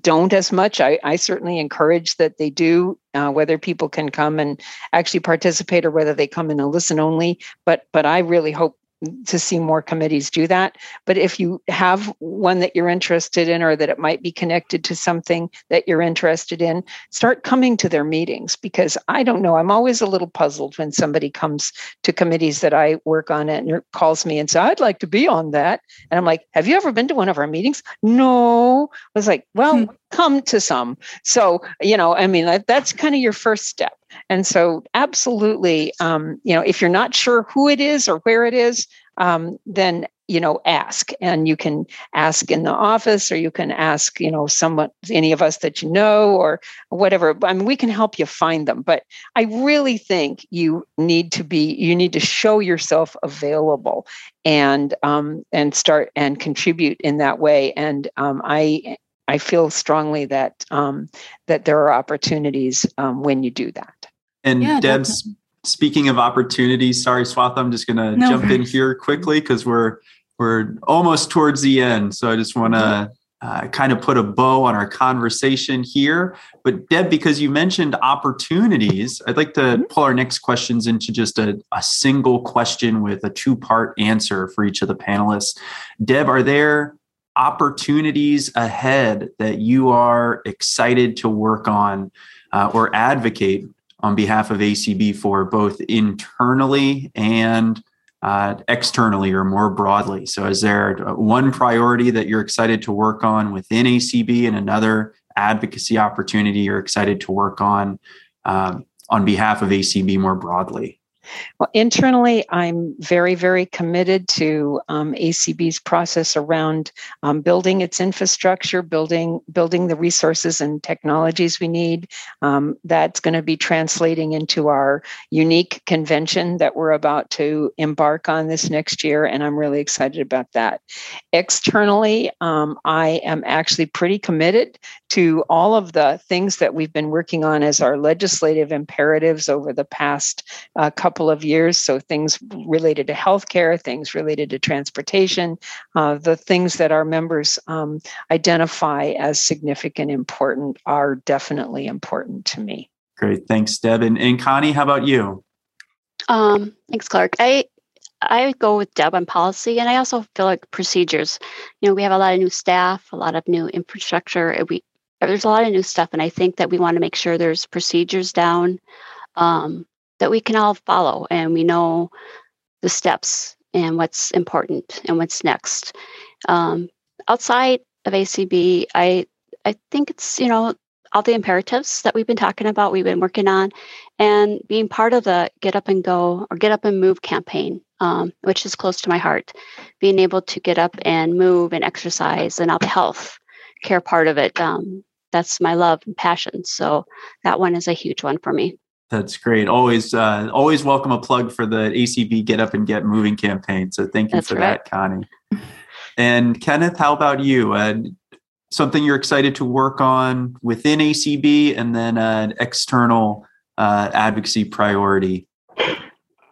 S4: don't as much. I, I certainly encourage that they do, uh, whether people can come and actually participate or whether they come in and listen only. But but I really hope to see more committees do that. But if you have one that you're interested in or that it might be connected to something that you're interested in, start coming to their meetings because I don't know. I'm always a little puzzled when somebody comes to committees that I work on and calls me and says, I'd like to be on that. And I'm like, Have you ever been to one of our meetings? No. I was like, Well, hmm. come to some. So, you know, I mean, that's kind of your first step. And so, absolutely, um, you know, if you're not sure who it is or where it is, um, then you know ask. And you can ask in the office or you can ask you know someone any of us that you know or whatever. I mean we can help you find them but i really think you need to be you need to show yourself available and um, and start and contribute in that way. And um, i i feel strongly that um, that there are opportunities um, when you do that
S2: and yeah, Deb's definitely. speaking of opportunities, sorry, Swatha, I'm just gonna no jump in here quickly because we're we're almost towards the end. So I just want to mm-hmm. uh, kind of put a bow on our conversation here. But Deb, because you mentioned opportunities, I'd like to mm-hmm. pull our next questions into just a, a single question with a two part answer for each of the panelists. Deb, are there opportunities ahead that you are excited to work on uh, or advocate on behalf of ACB for both internally and uh, externally or more broadly? So, is there one priority that you're excited to work on within ACB and another advocacy opportunity you're excited to work on um, on behalf of ACB more broadly?
S4: Well, internally, I'm very, very committed to um, ACB's process around um, building its infrastructure, building building the resources and technologies we need. Um, that's going to be translating into our unique convention that we're about to embark on this next year, and I'm really excited about that. Externally, um, I am actually pretty committed to all of the things that we've been working on as our legislative imperatives over the past uh, couple couple of years. So things related to healthcare, things related to transportation, uh, the things that our members um, identify as significant, important are definitely important to me.
S2: Great, thanks, Deb. And, and Connie, how about you?
S5: Um, thanks, Clark. I I go with Deb on policy, and I also feel like procedures. You know, we have a lot of new staff, a lot of new infrastructure. We there's a lot of new stuff, and I think that we want to make sure there's procedures down. Um, that we can all follow and we know the steps and what's important and what's next. Um, outside of ACB, I I think it's you know all the imperatives that we've been talking about, we've been working on, and being part of the Get Up and Go or Get Up and Move campaign, um, which is close to my heart. Being able to get up and move and exercise and all the health care part of it, um, that's my love and passion. So that one is a huge one for me.
S2: That's great. Always, uh, always welcome a plug for the ACB Get Up and Get Moving campaign. So thank you That's for right. that, Connie. And Kenneth, how about you? Uh, something you're excited to work on within ACB, and then an external uh, advocacy priority.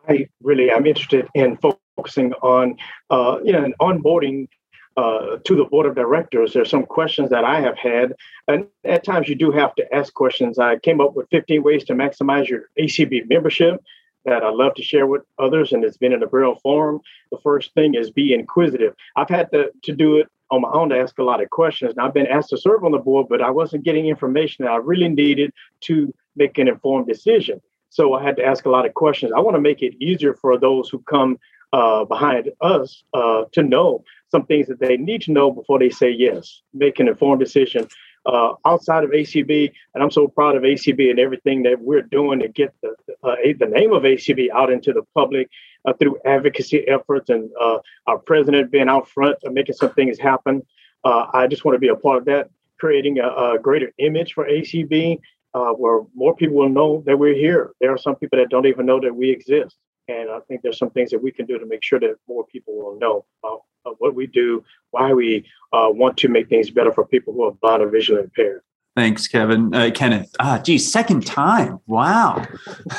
S6: I really am interested in focusing on, uh, you know, onboarding uh, to the board of directors, there's some questions that I have had, and at times you do have to ask questions. I came up with 15 ways to maximize your ACB membership that I love to share with others, and it's been in a Braille form. The first thing is be inquisitive. I've had to, to do it on my own to ask a lot of questions, I've been asked to serve on the board, but I wasn't getting information that I really needed to make an informed decision. So I had to ask a lot of questions. I want to make it easier for those who come uh, behind us uh, to know some things that they need to know before they say yes, make an informed decision uh, outside of ACB. And I'm so proud of ACB and everything that we're doing to get the, uh, the name of ACB out into the public uh, through advocacy efforts and uh, our president being out front and making some things happen. Uh, I just want to be a part of that, creating a, a greater image for ACB uh, where more people will know that we're here. There are some people that don't even know that we exist. And I think there's some things that we can do to make sure that more people will know about what we do, why we uh, want to make things better for people who are blind or visually impaired.
S2: Thanks, Kevin. Uh, Kenneth. Ah, geez, second time. Wow.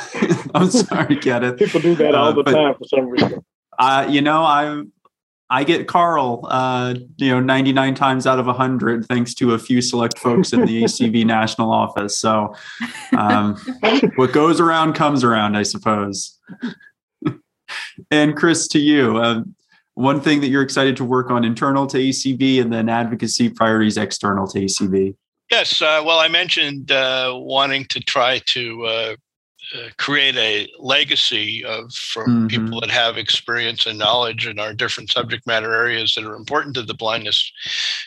S2: I'm sorry, Kenneth.
S6: People do that all uh, the but, time for some reason.
S2: Uh, you know, I I get Carl, uh, you know, 99 times out of 100, thanks to a few select folks in the ACB national office. So, um, what goes around comes around, I suppose. And Chris, to you, uh, one thing that you're excited to work on internal to ACB and then advocacy priorities external to ACB.
S7: Yes. Uh, well, I mentioned uh, wanting to try to uh, uh create a legacy of from mm-hmm. people that have experience and knowledge in our different subject matter areas that are important to the blindness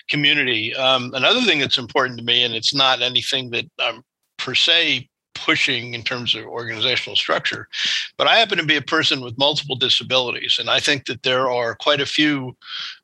S7: community. Um, another thing that's important to me, and it's not anything that I'm per se pushing in terms of organizational structure. But I happen to be a person with multiple disabilities, and I think that there are quite a few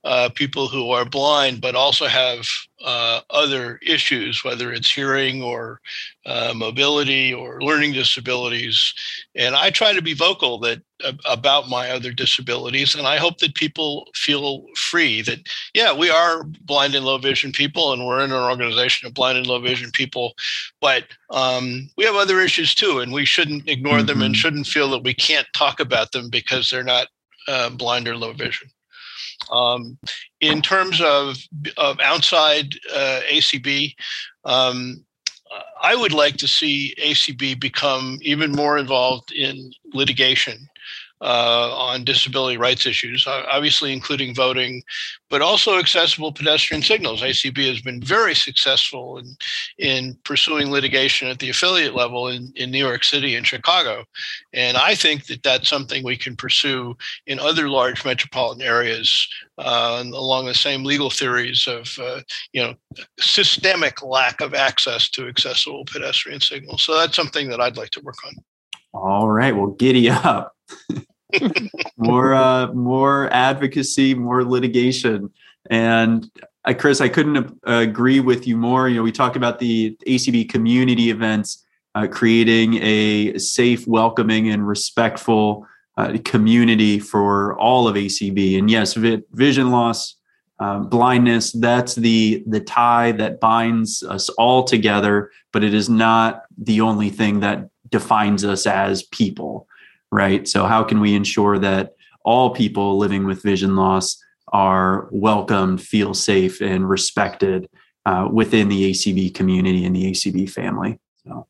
S7: uh, people who are blind but also have uh, other issues, whether it's hearing or uh, mobility or learning disabilities. And I try to be vocal that about my other disabilities, and I hope that people feel free that yeah, we are blind and low vision people, and we're in an organization of blind and low vision people, but um, we have other issues too, and we shouldn't ignore mm-hmm. them and mm-hmm. shouldn't feel that we can't talk about them because they're not uh, blind or low vision. Um, in terms of, of outside uh, ACB, um, I would like to see ACB become even more involved in litigation uh, on disability rights issues, obviously including voting, but also accessible pedestrian signals. ACB has been very successful in, in pursuing litigation at the affiliate level in, in New York City and Chicago. And I think that that's something we can pursue in other large metropolitan areas uh, along the same legal theories of, uh, you know, systemic lack of access to accessible pedestrian signals. So that's something that I'd like to work on.
S2: All right. Well, giddy up. more uh, more advocacy, more litigation. And uh, Chris, I couldn't uh, agree with you more. You know, we talk about the ACB community events, uh, creating a safe, welcoming, and respectful uh, community for all of ACB. And yes, vi- vision loss, um, blindness, that's the the tie that binds us all together. But it is not the only thing that defines us as people right? So, how can we ensure that all people living with vision loss are welcomed, feel safe, and respected uh, within the ACB community and the ACB family? So,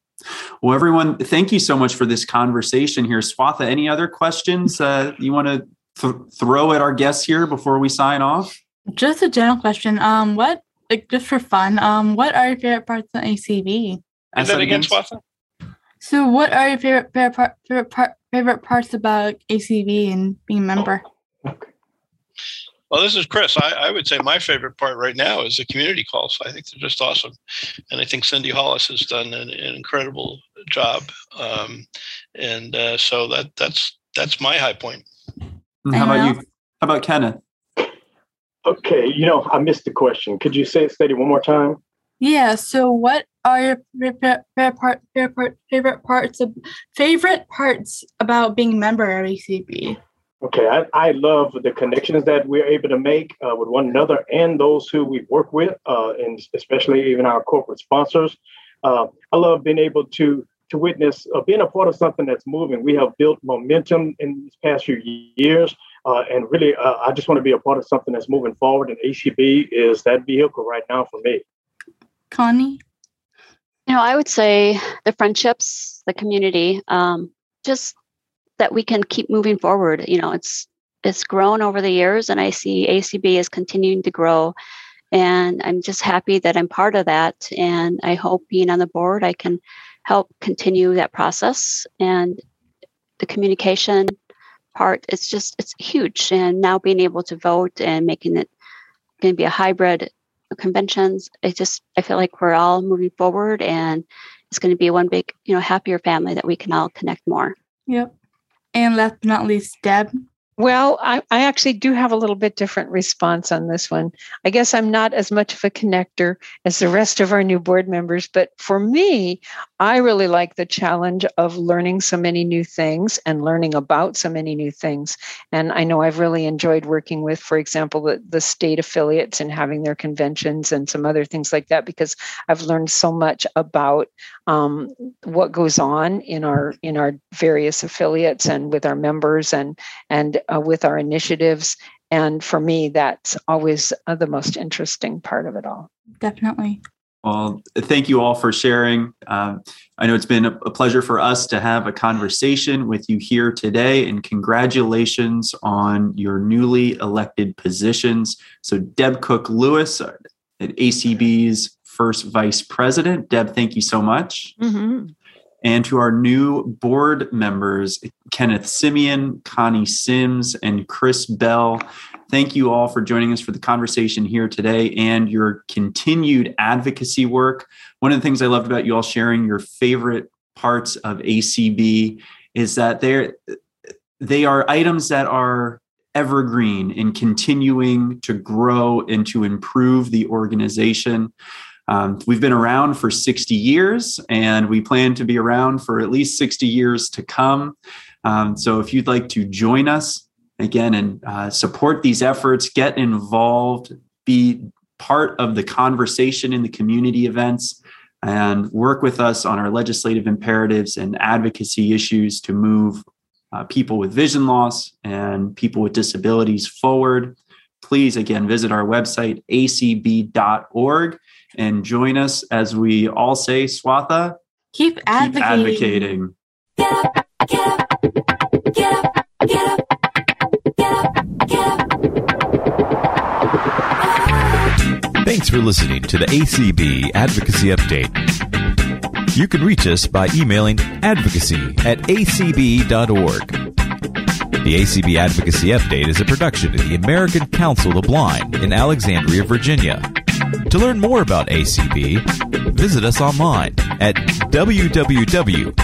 S2: well, everyone, thank you so much for this conversation here. Swatha, any other questions uh, you want to th- throw at our guests here before we sign off?
S3: Just a general question. Um, what, like, just for fun, um, what are your favorite parts of ACB?
S7: Is that again, Swatha?
S3: So, what are your favorite favorite, part, favorite part, favorite parts about ACB and being a member?
S7: Well, this is Chris. I, I, would say my favorite part right now is the community calls. I think they're just awesome, and I think Cindy Hollis has done an, an incredible job. Um, and uh, so that that's that's my high point.
S2: how about you? How about Kenneth?
S6: Okay, you know I missed the question. Could you say it steady one more time?
S3: Yeah. So, what are your favorite, favorite, parts of favorite parts about being a member of ACB?
S6: Okay, I, I love the connections that we're able to make uh, with one another and those who we work with, uh, and especially even our corporate sponsors. Uh, I love being able to to witness uh, being a part of something that's moving. We have built momentum in these past few years Uh, and really, uh, I just want to be a part of something that's moving forward. And ACB is that vehicle right now for me.
S3: Connie?
S5: You know, I would say the friendships, the community, um, just that we can keep moving forward. You know, it's it's grown over the years, and I see ACB is continuing to grow. And I'm just happy that I'm part of that. And I hope being on the board, I can help continue that process. And the communication part, it's just it's huge. And now being able to vote and making it going to be a hybrid conventions, I just I feel like we're all moving forward, and it's going to be one big, you know, happier family that we can all connect more.
S3: Yep. And last but not least, Deb.
S4: Well, I, I actually do have a little bit different response on this one. I guess I'm not as much of a connector as the rest of our new board members, but for me, I really like the challenge of learning so many new things and learning about so many new things. And I know I've really enjoyed working with, for example, the, the state affiliates and having their conventions and some other things like that, because I've learned so much about um, what goes on in our in our various affiliates and with our members and and uh, with our initiatives. And for me, that's always uh, the most interesting part of it all.
S3: Definitely.
S2: Well, thank you all for sharing. Uh, I know it's been a pleasure for us to have a conversation with you here today, and congratulations on your newly elected positions. So, Deb Cook Lewis at ACB's first vice president. Deb, thank you so much.
S4: Mm-hmm.
S2: And to our new board members, Kenneth Semien, Connie Sims, and Chris Bell, thank you all for joining us for the conversation here today and your continued advocacy work. One of the things I loved about you all sharing your favorite parts of ACB is that they're they are items that are evergreen and continuing to grow and to improve the organization. Um, we've been around for 60 years and we plan to be around for at least 60 years to come. Um, so if you'd like to join us again and uh, support these efforts, get involved, be part of the conversation in the community events, and work with us on our legislative imperatives and advocacy issues to move uh, people with vision loss and people with disabilities forward. Please, again, visit our website, acb.org and join us as we all say, Swatha,
S3: keep advocating.
S2: Keep advocating.
S1: Thanks for listening to the ACB Advocacy Update. You can reach us by emailing advocacy at acb.org. The ACB Advocacy Update is a production of the American Council of the Blind in Alexandria, Virginia. To learn more about ACB, visit us online at www.acb.org.